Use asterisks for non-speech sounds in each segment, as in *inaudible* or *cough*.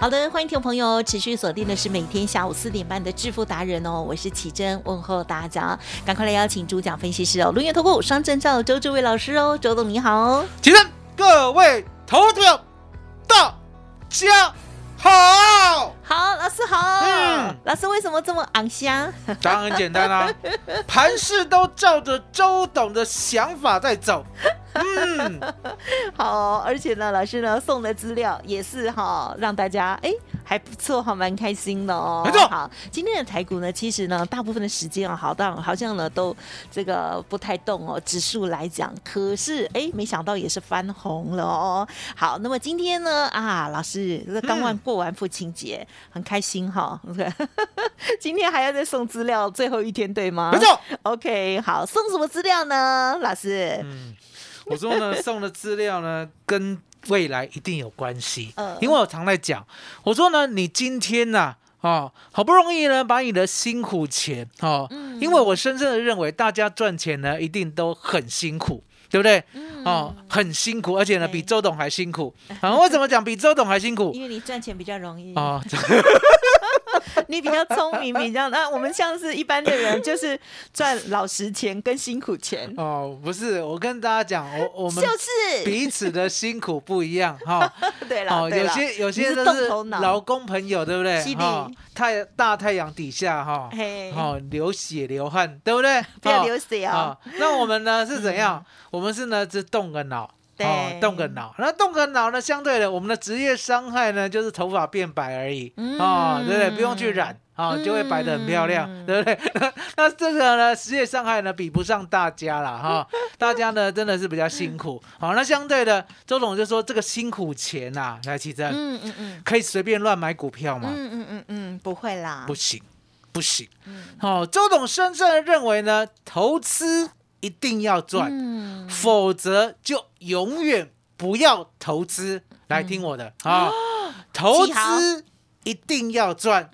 好的，欢迎听众朋友持续锁定的是每天下午四点半的致富达人哦，我是启珍，问候大家，赶快来邀请主讲分析师哦，龙源投顾双证照周志伟老师哦，周董你好，启珍，各位投资者大家。好，好，老师好，嗯，老师为什么这么昂香？答案很简单啊，盘势都照着周董的想法在走。嗯，*laughs* 好，而且呢，老师呢送的资料也是哈，让大家哎还不错哈，蛮开心的哦。没错，好，今天的台股呢，其实呢，大部分的时间啊，好到好像呢都这个不太动哦，指数来讲，可是哎，没想到也是翻红了哦。好，那么今天呢啊，老师刚完过完父亲节，很开心哈。*laughs* 今天还要再送资料，最后一天对吗？没错。OK，好，送什么资料呢，老师？嗯。我说呢，*laughs* 送的资料呢，跟未来一定有关系。嗯，因为我常在讲，我说呢，你今天呢，哦，好不容易呢，把你的辛苦钱，哦，因为我深深的认为，大家赚钱呢，一定都很辛苦。对不对？哦，很辛苦，而且呢，比周董还辛苦。*laughs* 啊，为什么讲比周董还辛苦？因为你赚钱比较容易。哦，*laughs* *laughs* 你比较聪明，比较那我们像是一般的人，就是赚老实钱跟辛苦钱。*laughs* 哦，不是，我跟大家讲，我我们就是彼此的辛苦不一样哈。*laughs* 对了，有些有些都是劳工朋友，对不对？哈，太大太阳底下哈，好流血流汗，对不对？不要流血啊。那我们呢是怎样？我们是呢，是动个脑，哦，动个脑。那动个脑呢，相对的，我们的职业伤害呢，就是头发变白而已，啊，对不对？不用去染，啊，就会白得很漂亮，对不对？*laughs* 那这个呢，职业伤害呢，比不上大家了，哈。*laughs* 大家呢，真的是比较辛苦。好，那相对的，周总就说这个辛苦钱呐，来起真，嗯嗯嗯，可以随便乱买股票吗？嗯嗯嗯嗯，不会啦，不行，不行。好，周董深深的认为呢，投资。一定要赚，否则就永远不要投资。来听我的啊，投资一定要赚，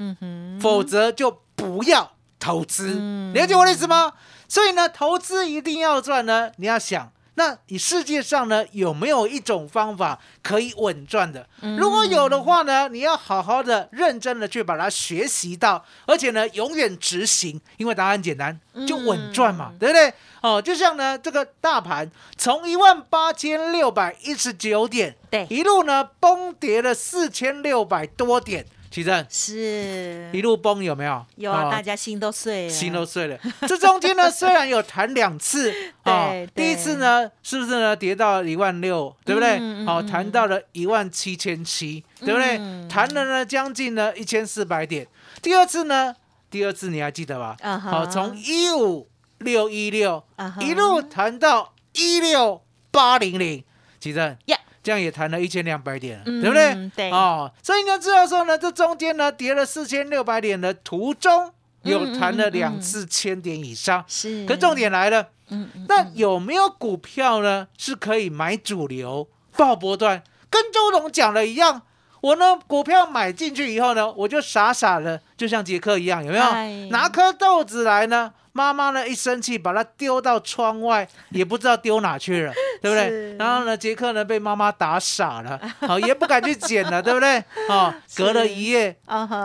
否则就不要投资。了解我的意思吗？所以呢，投资一定要赚呢，你要想。那你世界上呢有没有一种方法可以稳赚的？如果有的话呢，你要好好的、认真的去把它学习到，而且呢永远执行，因为答案简单，就稳赚嘛，对不对？哦，就像呢这个大盘从一万八千六百一十九点，对，一路呢崩跌了四千六百多点。奇正是一路崩有没有？有啊，大家心都碎了，心都碎了。这中间呢，虽然有弹两次，*laughs* 对，第一次呢，是不是呢，跌到一万六，对不对？好，弹到了一万七千七，对不对？弹了呢，将近呢一千四百点。第二次呢，第二次你还记得吧？好，从一五六一六一路弹到一六八零零，奇正。这样也谈了一千两百点，对不对？对哦，所以呢，知道说呢，这中间呢跌了四千六百点的途中，有谈了两次千点以上。是，可重点来了，嗯，那有没有股票呢是可以买主流爆波段？跟周董讲的一样，我呢股票买进去以后呢，我就傻傻的，就像杰克一样，有没有拿颗豆子来呢？妈妈呢一生气，把它丢到窗外，也不知道丢哪去了，对不对？然后呢，杰克呢被妈妈打傻了，好也不敢去捡了，对不对？*laughs* 好，隔了一夜，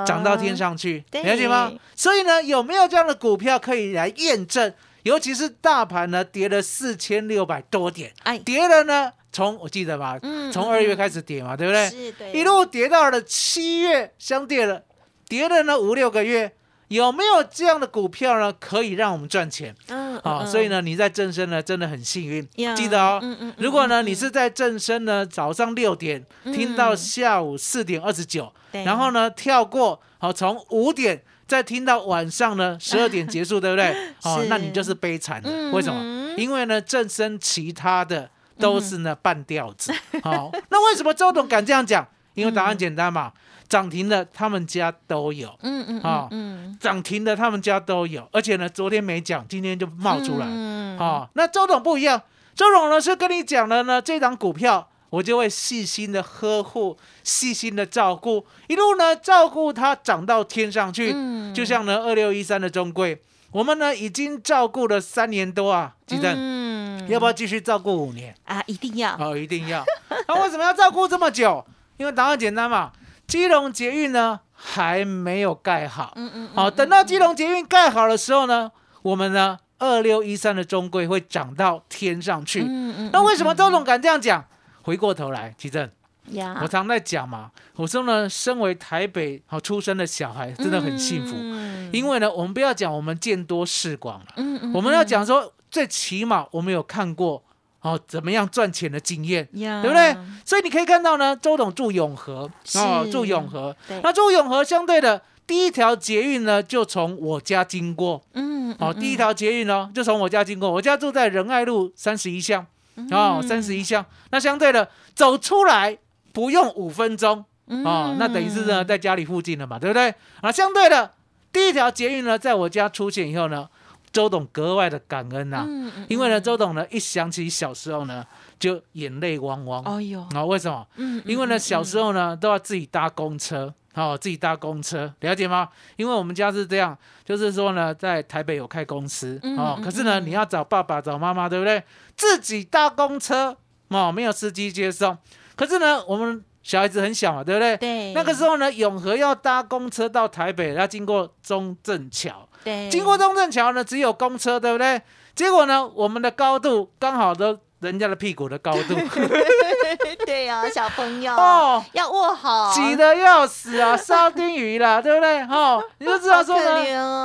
涨到天上去，了解吗？所以呢，有没有这样的股票可以来验证？尤其是大盘呢跌了四千六百多点，哎，跌了呢，从我记得吧，嗯从二月开始跌嘛，对不对？一路跌到了七月，相跌了，跌了呢五六个月。有没有这样的股票呢？可以让我们赚钱？嗯，*laughs* 好，所以呢，你在正生呢真的很幸运呀，记得哦。如果呢嗯你是在正生呢早上六点听到下午四点二十九，然后呢跳过，好从五点。再听到晚上呢十二点结束，对不对？*laughs* 哦，那你就是悲惨的。嗯为什么？因为呢，正生其他的都是呢半吊子。好，那为什么周董敢这样讲？因为答案简单嘛，涨停的他们家都有，嗯嗯好嗯涨停的他们家都有，而且呢，昨天没讲，今天就冒出来。嗯好，那周董不一样，周董呢是跟你讲了呢，这档股票我就会细心的呵护，细心的照顾，一路呢照顾它涨到天上去。嗯就像呢二六一三的中贵，我们呢已经照顾了三年多啊，吉正。嗯要不要继续照顾五年？啊，一定要哦，一定要。那为什么要照顾这么久？因为答案简单嘛，基隆捷运呢还没有盖好。嗯嗯好，等到基隆捷运盖好的时候呢，我们呢二六一三的中规会涨到天上去。嗯嗯那为什么周总敢这样讲？回过头来，奇正，呀我常在讲嘛，我说呢，身为台北好出生的小孩，真的很幸福。嗯因为呢，我们不要讲我们见多识广了，嗯嗯我们要讲说，最起码我们有看过哦怎么样赚钱的经验，呀。对不对？所以你可以看到呢，周董住永和哦，住永和，那住永和相对的第一条捷运呢，就从我家经过。嗯哦，第一条捷运呢就从我家经过，我家住在仁爱路三十一巷。嗯。哦，三十一巷，那相对的走出来不用五分钟。嗯。哦，那等于是呢在家里附近了嘛，对不对？啊，相对的第一条捷运呢，在我家出现以后呢，周董格外的感恩呐、嗯嗯因为呢，周董呢一想起小时候呢，就眼泪汪汪。哦哟啊、为什么？嗯因为呢，小时候呢都要自己搭公车，哦，自己搭公车，了解吗？因为我们家是这样，就是说呢，在台北有开公司，哦，可是呢，你要找爸爸找妈妈，对不对？自己搭公车，哦，没有司机接送。可是呢，我们小孩子很小嘛，对不对？对那个时候呢，永和要搭公车到台北，要经过中正桥，对经过中正桥呢，只有公车，对不对？结果呢，我们的高度刚好都人家的屁股的高度，*laughs* 对呀，小朋友哦，要握好，挤得要死啊，*laughs* 沙丁鱼啦，对不对？哦，你就知道说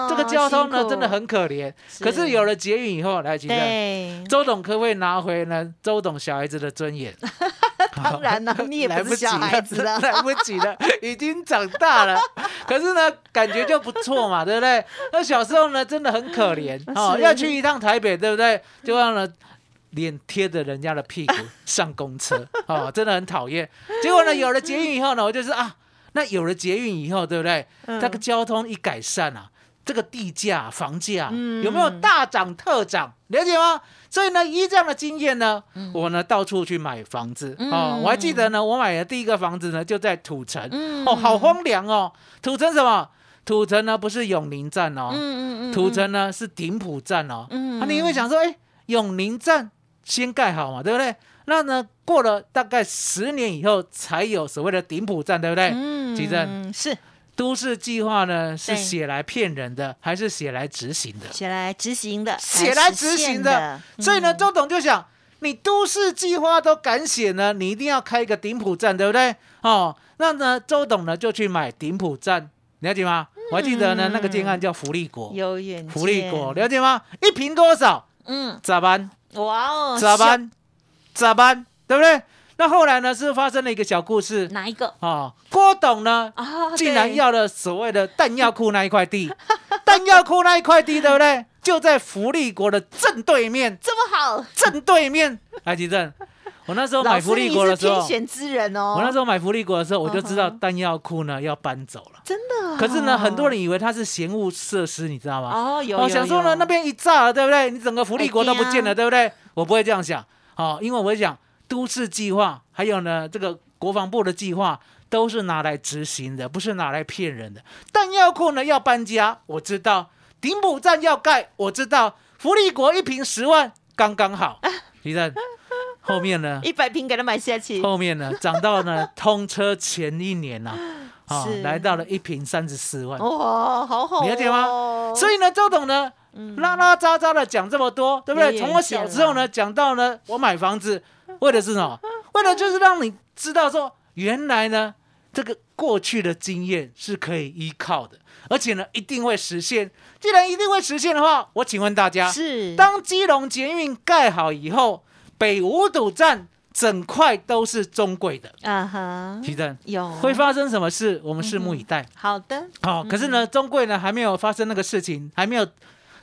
这个交通呢真的很可怜。是可是有了捷运以后，来，吉正，对，周董可不可以拿回呢周董小孩子的尊严？*laughs* *laughs* 当然了，你也来不是小孩子了，*laughs* 来不及了，已经长大了。可是呢，感觉就不错嘛，对不对？那小时候呢，真的很可怜 *laughs* 哦，要去一趟台北，对不对？就让呢。脸贴着人家的屁股上公车哦，真的很讨厌。结果呢，有了捷运以后呢，我就是啊，那有了捷运以后，对不对？嗯这个交通一改善啊，这个地价、房价、嗯有没有大涨特涨？了解吗？所以呢，依这样的经验呢，我呢到处去买房子、哦嗯。我还记得呢，我买的第一个房子呢就在土城、嗯哦，好荒凉哦。土城什么？土城呢不是永宁站哦，嗯嗯嗯，土城呢是顶埔站哦。嗯啊，你会想说，哎，永宁站先盖好嘛，对不对？那呢，过了大概十年以后，才有所谓的顶埔站，对不对？嗯吉正是都市计划呢是对写来骗人的，还是写来执行的？写来执行的，写来执行的的，所以呢，嗯周董就想，你都市计划都敢写呢，你一定要开一个顶埔站，对不对？哦，那呢，周董呢就去买顶埔站，了解吗？我还记得呢，嗯那个建案叫福利国，有远福利国，了解吗？一瓶多少？嗯，咋办？哇哦，咋办？咋办？对不对？那后来呢，是发生了一个小故事哪一个哦，郭董呢啊？竟然要了所谓的弹药库那一块地，*laughs* 弹药库那一块地，对不对？就在福利国的正对面，这么好，正对面。来，吉正，我那时候买福利国的时候天，选之人哦，我那时候买福利国的时候，我就知道弹药库呢要搬走了。真的哦，可是呢，很多人以为它是闲物设施，你知道吗？哦有有哦想说呢那边一炸了，对不对？你整个福利国都不见了，哎对不对？我不会这样想，哦，因为我会想都市计划，还有呢这个国防部的计划。都是拿来执行的，不是拿来骗人的。弹药库呢要搬家，我知道；顶埔站要盖，我知道。福利国一瓶十万，刚刚好。*laughs* 你看，后面呢？*laughs* 一百瓶给他买下去，后面呢涨到呢通车前一年呐、*laughs* 啊，是来到了一瓶三十四万。哇，好好哦，了解吗所以呢，周董呢，拉拉杂杂的讲这么多，对不对？从我小时候呢讲到呢，我买房子，为的是什么？*laughs* 为了就是让你知道说，原来呢，这个过去的经验是可以依靠的，而且呢一定会实现。既然一定会实现的话，我请问大家，是当基隆捷运盖好以后，北五堵站整块都是中轨的，啊哈，提正有会发生什么事？我们拭目以待。好的，好、可是呢，中贵呢还没有发生那个事情，还没有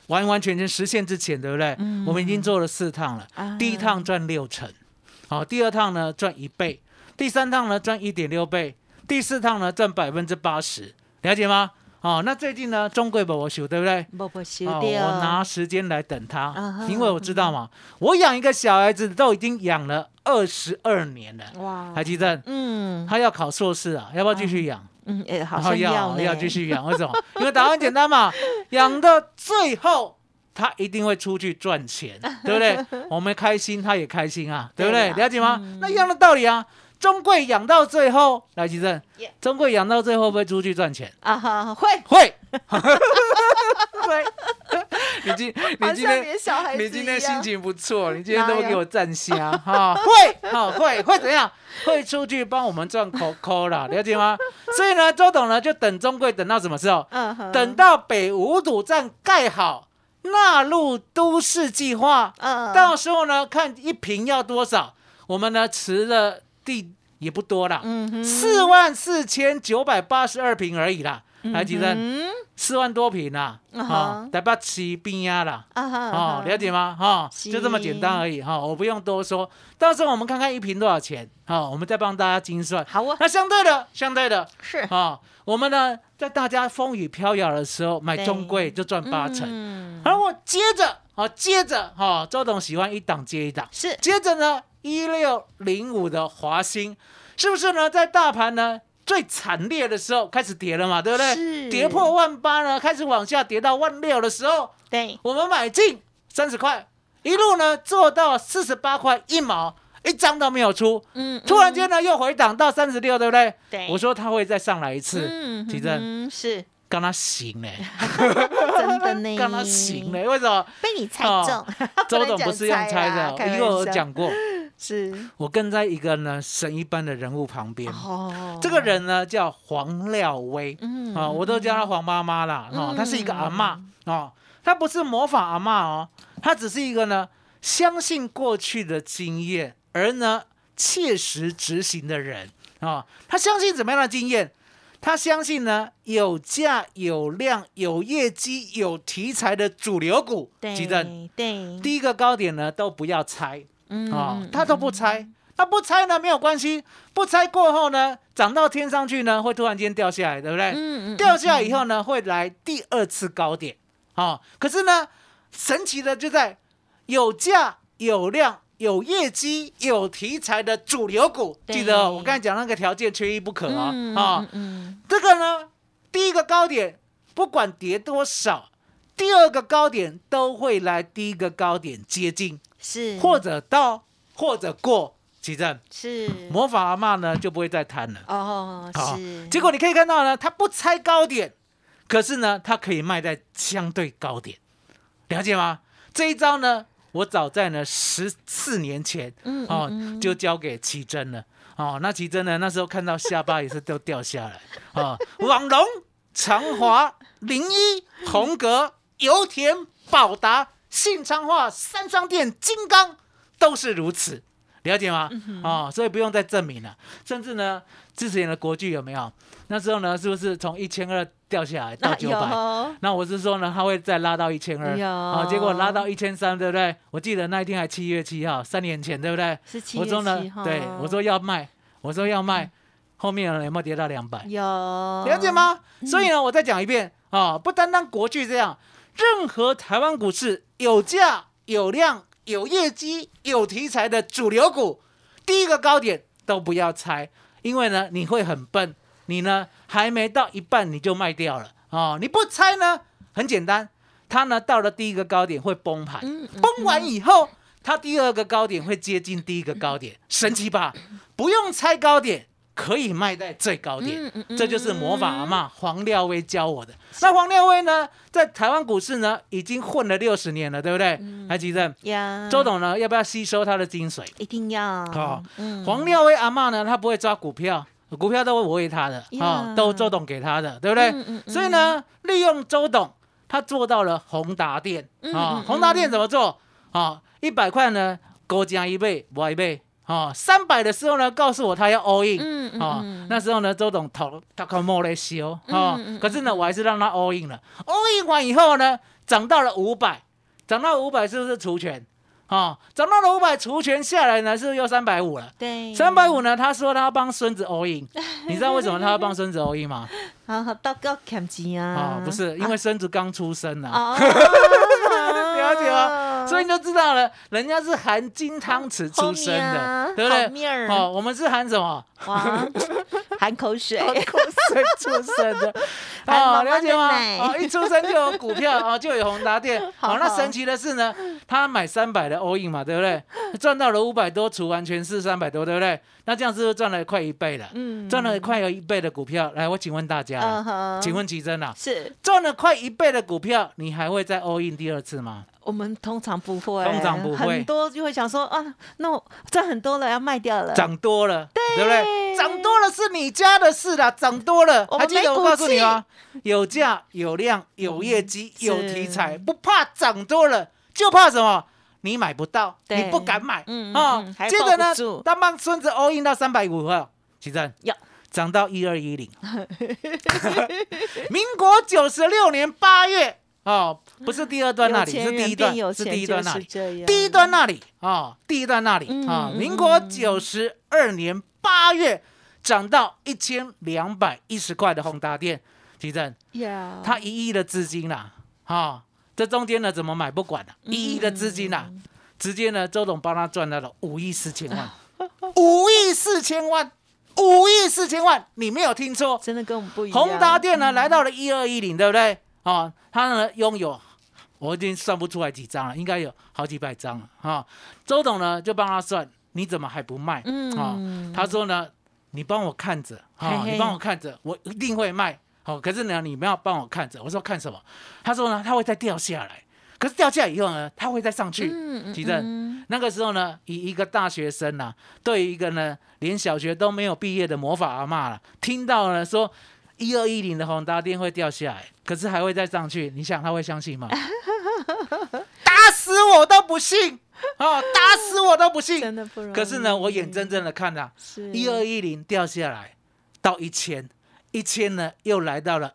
完完全全实现之前，对不对？我们已经做了四趟了，啊第一趟赚六成，好、第二趟呢赚一倍，第三趟呢赚一点六倍，第四趟呢赚百分之八十，了解吗？哦，那最近呢，中贵宝我修对不对？宝宝修哦，掉，我拿时间来等他，因为我知道嘛，我养一个小孩子都已经养了二十二年了，哇还记得，嗯他要考硕士啊，要不要继续养？嗯，哎，好像要呢要继续养，为什么？因为答案很简单嘛，*laughs* 养到最后他一定会出去赚钱，*laughs* 对不对？我们开心，他也开心啊，对不对？了解吗？那一样的道理啊。中贵养到最后，来吉正中贵养到最后会不会出去赚钱？啊哈，会，会，*laughs* 会。*laughs* 你今 *laughs* 你今天你今天心情不错，你今天都会给我站虾 *laughs* 哈，会，好会会怎样？会出去帮我们赚口口啦，了解吗？所以呢，周董呢就等中贵等到什么时候？嗯，等到北五堵站盖好，纳入都市计划，嗯，到时候呢看一平要多少，我们呢持的地也不多啦，嗯哼，四万四千九百八十二平而已啦，来吉正。嗯四万多平啦，嗯哈。哼，台北市边啊啦，啊了解吗？哈，就这么简单而已哈，我不用多说。到时候我们看看一平多少钱，好，我们再帮大家精算。好啊，那相对的，相对的，是。啊，我们呢在大家风雨飘摇的时候买中贵就赚八成，嗯，然后接着，好，接着哈，周董喜欢一档接一档，是。接着呢一六零五的华兴，是不是呢？在大盘呢最惨烈的时候开始跌了嘛，对不对？是。跌破万八呢，开始往下跌到万六的时候，对，我们买进三十块，一路呢做到四十八块一毛，一张都没有出。嗯，突然间呢又回档到三十六，对不对？对。我说他会再上来一次，嗯，奇正嗯是。刚他行嘞，*laughs* 真的呢，*laughs* 刚他行嘞，为什么？被你猜哦中，周董 *laughs* 不是用猜的，开玩因为我讲过，是我跟在一个呢神一般的人物旁边。哦，这个人呢叫黄廖威，嗯啊，我都叫他黄妈妈啦，哦嗯，她是一个阿妈哦，她不是模仿阿妈哦，她只是一个呢相信过去的经验，而呢切实执行的人啊、哦。她相信怎么样的经验？她相信呢有价有量有业绩有题材的主流股，记得对对，第一个高点呢都不要猜嗯啊，他都不拆。那不拆呢没有关系，不拆过后呢，涨到天上去呢，会突然间掉下来，对不对？嗯嗯掉下来以后呢，会来第二次高点啊、可是呢，神奇的就在有价有量。有业绩、有题材的主流股，记得哦我刚才讲那个条件缺一不可啊！嗯啊、嗯嗯这个呢，第一个高点不管跌多少，第二个高点都会来第一个高点接近，是或者到，或者过。奇正，是魔法阿妈呢就不会再贪了。哦好是，结果你可以看到呢，它不拆高点，可是呢，它可以卖在相对高点，了解吗？这一招呢，我早在呢十四年前嗯哦嗯嗯就交给奇珍了。哦，那奇珍呢，那时候看到下巴也是都掉下来啊。*laughs* 网龙、长华、零一、红格、油田、宝达、信昌化、三商店、金刚都是如此。了解吗？嗯哦，所以不用再证明了。甚至呢，之前的国剧有没有？那时候呢，是不是从一千二掉下来到九百？有那我是说呢，它会再拉到一千二，有啊，结果拉到一千三，对不对？我记得那一天还七月七号，三年前，对不对？是七月我说呢七，号对我说要卖，我说要卖，后面有没有跌到两百？有了解？吗？所以呢，我再讲一遍啊，不单单国剧这样，任何台湾股市有价、有量、有业绩、有题材的主流股，第一个高点都不要猜，因为呢，你会很笨，你呢还没到一半你就卖掉了哦。你不猜呢，很简单，它呢到了第一个高点会崩盘，崩完以后，它第二个高点会接近第一个高点，神奇吧？不用猜高点，可以卖在最高点，嗯嗯嗯这就是魔法阿嬷黄廖威教我的。那黄廖威呢，在台湾股市呢已经混了六十年了，对不对？还记得，周董呢，要不要吸收他的精髓？一定要。好。嗯。黄廖威阿嬷呢，他不会抓股票，股票都我给他的啊，呀都周董给他的，对不对？所以呢，利用周董，他做到了宏达电嗯啊嗯，宏达电怎么做？啊？一百块呢，高加一倍，我一倍啊，三百的时候呢，告诉我他要 all in，嗯嗯啊嗯，那时候呢，周董投他靠莫来修哦嗯嗯嗯，可是呢，我还是让他 all in 了，all in 完以后呢，涨到了五百，涨到五百是不是除权？哦，涨到了五百除权下来呢，是不是又三百五了？对，三百五呢？他说他要帮孙子 all in，你知道为什么他要帮孙子 all in 吗？*laughs* 好好祷告看钱啊啊，不是，因为孙子刚出生啊，哦，*laughs* 了解吗？所以你就知道了，人家是含金汤匙出生的，对不对？好面儿哦，我们是含什么？哇，*laughs* 含口水，口水出生的，*laughs* 哦，了解吗？哦，一出生就有股票，哦，就有宏达电。好 *laughs* 好，那神奇的是呢，他买三百的 all in 嘛，对不对？*laughs* 赚到了五百多，除完全是三百多，对不对？那这样是不是赚了快一倍了？嗯赚了快有一倍的股票。来，我请问大家请问奇珍啊，是赚了快一倍的股票，你还会再 all in 第二次吗？我们通常不会，通常不会很多就会想说啊，那我赚很多了，要卖掉了，涨多了，对不对？涨多了是你家的事啦，涨多了，还记得我告诉你气吗？有价有量有业绩是有题材，不怕涨多了，就怕什么？你买不到，你不敢买嗯嗯啊。接着呢抱不住，当帮孙子 all in 到三百五后，奇正有涨到一二一零。民国九十六年八月哦，不是第二段那里，是第一段，是第一段那里。第一段那里啊、第一段那里嗯啊、嗯民国九十二年八月涨到一千两百一十块的宏达电，奇正，他一亿的资金啦，啊、这中间呢怎么买不管了、嗯。一亿的资金啦，直接呢周董帮他赚到了五亿四千万，*laughs* 五亿四千万，五亿四千万，你没有听错，真的跟我们不一样，宏达电呢来到了一二一零，对不对？啊、他呢拥有，我已经算不出来几张了，应该有好几百张了哈、周董呢就帮他算，你怎么还不卖？嗯。啊、他说呢，你帮我看着啊、你帮我看着，我一定会卖。好、可是呢，你们要帮我看着。我说看什么？他说呢，它会再掉下来。可是掉下来以后呢，它会再上去。嗯嗯，嗯那个时候呢，以一个大学生呐、对于一个呢连小学都没有毕业的魔法阿嬷了，听到了说一二一零的宏达电会掉下来，可是还会再上去，你想他会相信吗？*laughs* 打死我都不信啊！*laughs* 打死我都不信。真的不容易。可是呢，我眼睁睁的看到一二一零掉下来到一千，一千呢又来到了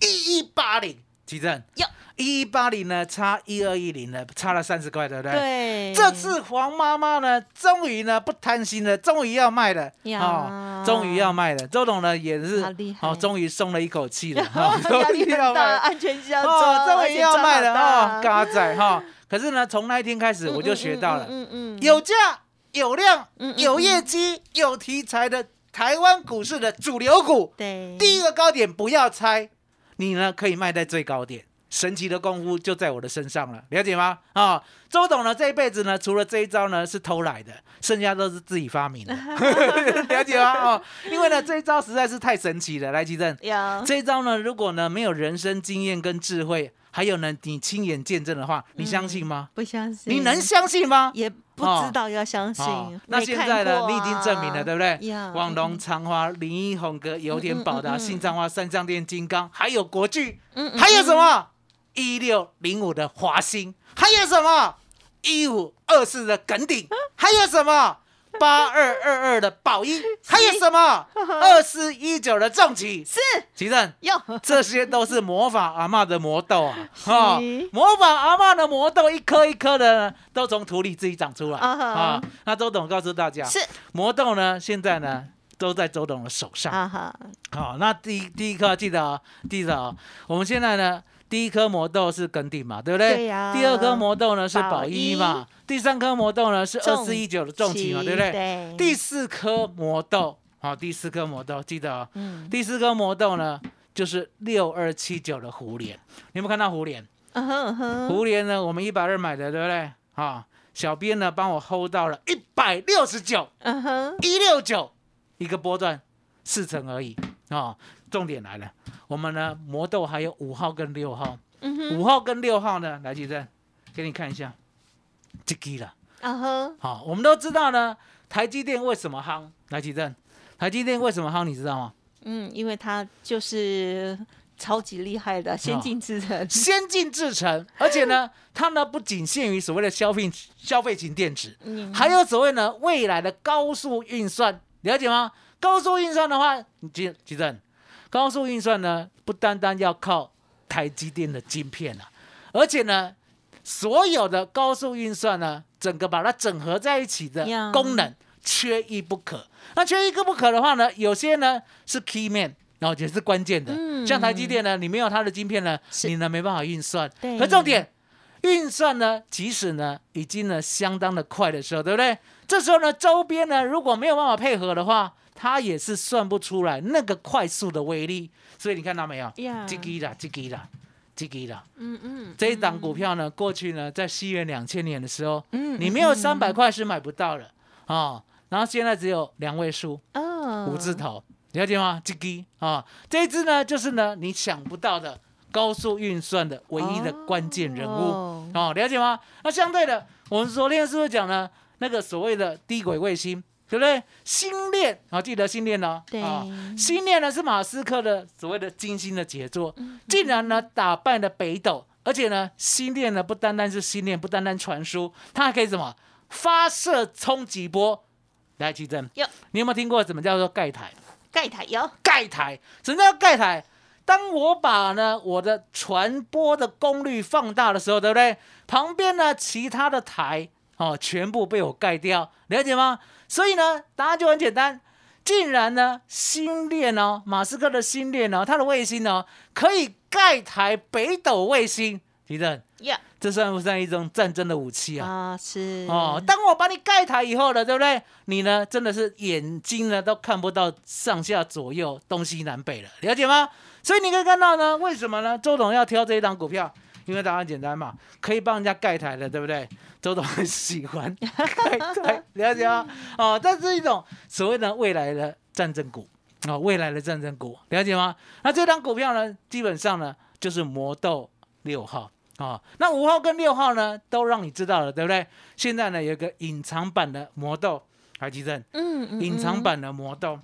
一一八零，奇正哟一一八零呢差一二一零呢差了三十块，对不对？。对，这次黄妈妈呢，终于呢不贪心了，终于要卖了，呀哦，终于要卖了。周董呢也是好厉，终于松了一口气了，*laughs* 哈，终于要卖了，安全箱哦，终于要卖了哦，嘎嘎仔哈。可是呢，从那一天开始我就学到了，嗯嗯，有价有量有业绩有题材的台湾股市的主流股，对，第一个高点不要猜，你呢可以卖在最高点。神奇的功夫就在我的身上了，了解吗？啊、周董呢这一辈子呢，除了这一招呢是偷来的，剩下都是自己发明的，*laughs* *laughs* 了解吗？哦，因为呢这一招实在是太神奇了。来，吉正，有这一招呢，如果呢没有人生经验跟智慧，还有呢你亲眼见证的话，你相信吗？不相信，你能相信吗？也不知道要相信哦。那没现在呢，你已经证明了，对不对呀？网龙、长华、林一红哥、油田宝达、嗯嗯嗯信昌花、三商店、金刚，还有国巨，嗯嗯还有什么一六零五的华兴，还有什么一五二四的耿鼎，还有什么八二二二的宝一，还有什么二四一九的重企？是奇正，哟这些都是魔法阿嬷的魔豆啊！哈、是魔法阿嬷的魔豆一颗一颗的呢，都从土里自己长出来啊。那周董告诉大家，是魔豆呢，现在呢都在周董的手上。好、那第一第一颗记得哦，记得哦，我们现在呢。第一颗魔豆是耕地嘛，对不对？第二颗魔豆呢是宝宝一一嘛，第三颗魔豆呢是二四一九的重旗嘛，骑对不对？对第四颗魔豆，好、第四颗魔豆记得哦，嗯第四颗魔豆呢，就是六二七九的胡莲，你有没有看到胡莲？嗯哼嗯哼，胡莲呢，我们一百二买的，对不对？啊，小编呢帮我 hold 到了一百六十九，嗯哼，一六九，一个波段四成而已啊。重点来了，我们呢魔豆还有五号跟六号，嗯哼，五号跟六号呢，来吉正给你看一下，这个了。啊哼，好，我们都知道呢，台积电为什么夯？来吉正，台积电为什么夯？你知道吗？嗯，因为它就是超级厉害的先进制程，先进制程，而且呢，它呢不仅限于所谓的消费消费型电子，嗯还有所谓呢未来的高速运算，了解吗？高速运算的话，你记记正，高速运算呢不单单要靠台积电的晶片啊，而且呢，所有的高速运算呢，整个把它整合在一起的功能缺一不可。那缺一个不可的话呢，有些呢是 key man。然后也是关键的，嗯像台积电呢，你没有它的晶片呢，你呢没办法运算。对可重点，运算呢，即使呢已经呢相当的快的时候，对不对？这时候呢，周边呢如果没有办法配合的话，它也是算不出来那个快速的威力。所以你看到没有？呀这个啦，这个啦，这个啦。嗯嗯，这一档股票呢，过去呢在西元两千年的时候，嗯你没有三百块是买不到的啊、然后现在只有两位数，哦，五字头，了解吗？这个啊，这一只呢，就是呢你想不到的高速运算的唯一的关键人物哦哦，了解吗？那相对的，我们昨天是不是讲呢那个所谓的低轨卫星，对不对？星链啊，记得星链哦，对啊，星链呢是马斯克的所谓的精心的杰作，嗯竟然呢打败了北斗，而且呢星链呢不单单是星链，不单单传输，它还可以什么发射冲击波。来，奇珍有，你有没有听过什么叫做盖台？盖台有，盖台，什么叫盖台？当我把呢我的传播的功率放大的时候，对不对？旁边呢其他的台哦全部被我盖掉，了解吗？所以呢答案就很简单，竟然呢星链哦，马斯克的星链哦，它的卫星哦可以盖台北斗卫星，提正，呀这算不算一种战争的武器啊？啊是哦，当我把你盖台以后了，对不对？你呢，真的是眼睛呢都看不到上下左右、东西南北了，了解吗？所以你可以看到呢，为什么呢？周董要挑这一档股票，因为答案简单嘛，可以帮人家盖台的，对不对？周董很喜欢 *laughs* 盖台，了解吗？哦，这是一种所谓的未来的战争股哦，未来的战争股，了解吗？那这张股票呢，基本上呢就是魔豆六号。哦，那五号跟六号呢，都让你知道了，对不对？现在呢，有一个隐藏版的魔豆，海基正，嗯嗯隐藏版的魔豆，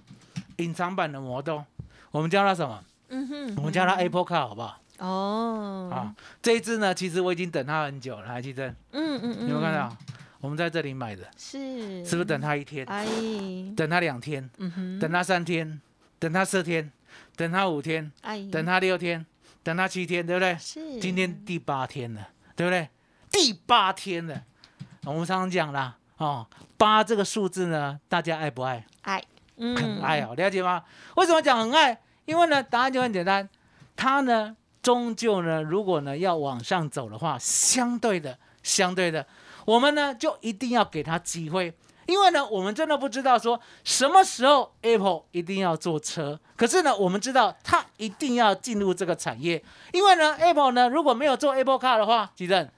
隐藏版的魔豆，我们叫它什么？嗯哼我们叫它 Apple Car 好不好？哦啊，这一只呢，其实我已经等它很久了，海基正，嗯嗯嗯有没有看到？我们在这里买的，是是不是等它一天？哎等它两天？嗯哼等它三天？等它四天？等它五天？哎等它六天？等它七天？对不对？是今天第八天了，对不对？第八天了，我们常常讲啦，哦，八这个数字呢，大家爱不爱？爱嗯很爱哦，了解吗？为什么讲很爱？因为呢，答案就很简单，它呢，终究呢，如果呢要往上走的话，相对的，相对的，我们呢就一定要给他机会。因为呢，我们真的不知道说什么时候 Apple 一定要做车，可是呢，我们知道它一定要进入这个产业。因为呢，Apple 呢如果没有做 Apple Car 的话，吉正，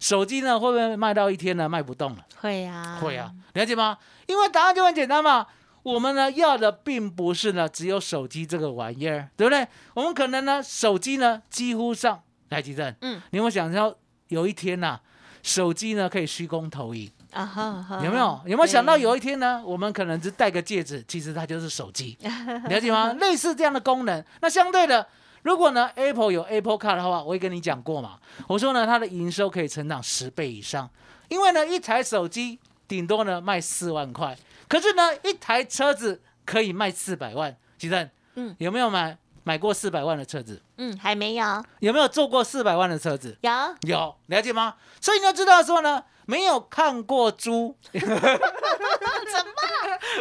手机呢会不会卖到一天呢卖不动了？会啊会啊，了解吗？因为答案就很简单嘛。我们呢要的并不是呢只有手机这个玩意儿，对不对？我们可能呢手机呢几乎上来吉正，嗯，你有没有想到有一天呐、手机呢可以虚空投影？啊有没有？有没有想到有一天呢，我们可能只戴个戒指，其实它就是手机，*laughs* 了解吗？类似这样的功能。那相对的，如果呢 Apple 有 Apple Car 的话，我也跟你讲过嘛，我说呢它的营收可以成长十倍以上，因为呢一台手机顶多呢卖四万块，可是呢一台车子可以卖四百万。其正，嗯，有没有买买过四百万的车子？嗯还没有有没有坐过四百万的车子？有有，了解吗？所以你要知道说呢，没有看过猪，*laughs* 怎么？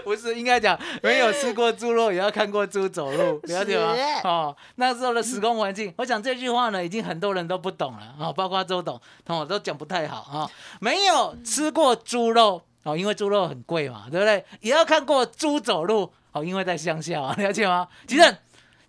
不是应该讲没有吃过猪肉，也要看过猪走路，*laughs* 了解吗？哦，那时候的时空环境，我讲这句话呢，已经很多人都不懂了啊、哦，包括周董，我都讲不太好啊、哦。没有吃过猪肉哦，因为猪肉很贵嘛，对不对？也要看过猪走路哦，因为在乡下啊，*laughs* 了解吗？其实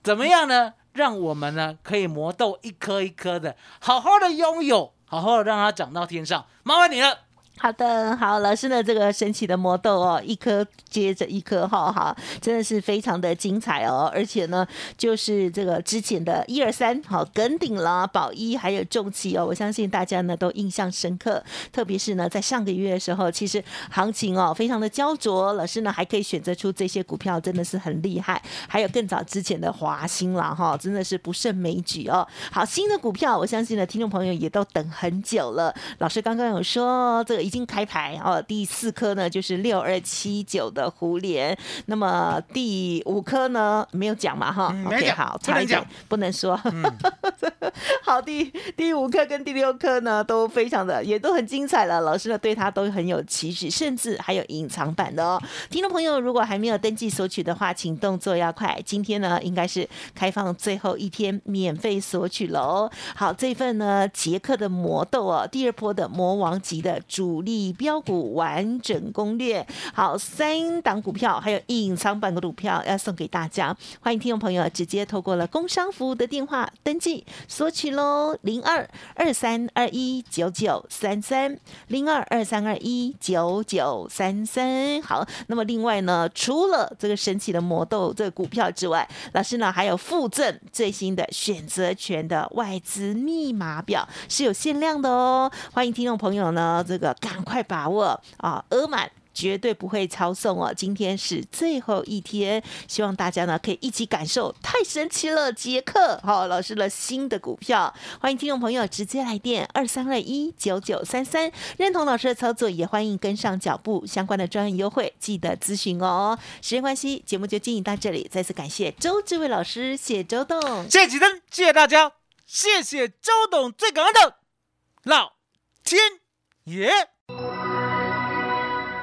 怎么样呢？让我们呢可以磨豆一颗一颗的，好好的拥有，好好的让它长到天上。麻烦你了。好的，好，老师的这个神奇的魔豆哦，一颗接着一颗哈，哈，真的是非常的精彩哦，而且呢，就是这个之前的一二三，好，耿鼎啦、宝一还有重企哦，我相信大家呢都印象深刻，特别是呢在上个月的时候，其实行情哦非常的焦灼，老师呢还可以选择出这些股票，真的是很厉害，还有更早之前的华兴啦哈，真的是不胜枚举哦。好，新的股票，我相信呢听众朋友也都等很久了，老师刚刚有说这个。已经开牌哦，第四颗呢就是六二七九的胡莲，那么第五颗呢没有讲嘛哈，OK 好，差一点不能说。*laughs* *laughs* 好，第第五课跟第六课呢都非常的也都很精彩了，老师呢对他都很有期许，甚至还有隐藏版的哦。听众朋友如果还没有登记索取的话，请动作要快，今天呢应该是开放最后一天免费索取喽。好，这份呢杰克的魔豆哦，第二波的魔王级的主。力标股完整攻略，好，三档股票还有隐藏版的股票要送给大家，欢迎听众朋友直接透过了工商服务的电话登记索取喽，零二二三二一九九三三零二二三二一九九三三。好，那么另外呢，除了这个神奇的魔豆这个股票之外，老师呢还有附赠最新的选择权的外资密码表是有限量的哦，欢迎听众朋友呢这个。赶快把握啊！额满绝对不会抄送哦。今天是最后一天，希望大家呢可以一起感受，太神奇了！杰克，好老师的新的股票，欢迎听众朋友直接来电二三二一九九三三，认同老师的操作，也欢迎跟上脚步，相关的专业优惠记得咨询哦。时间关系，节目就进行到这里，再次感谢周志伟老师，谢周董，谢谢登，谢谢大家，谢谢周董，最感恩的老天爷。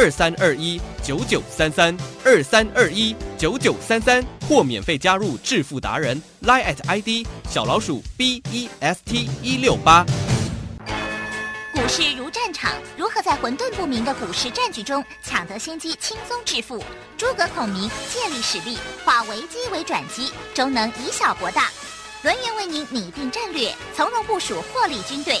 二三二一九九三三二三二一九九三三，或免费加入致富达人，line at ID 小老鼠 B E S T 一六八。股市如战场，如何在混沌不明的股市战局中抢得先机，轻松致富？诸葛孔明借力使力，化危机为转机，终能以小博大。轮源为您拟定战略，从容部署获利军队。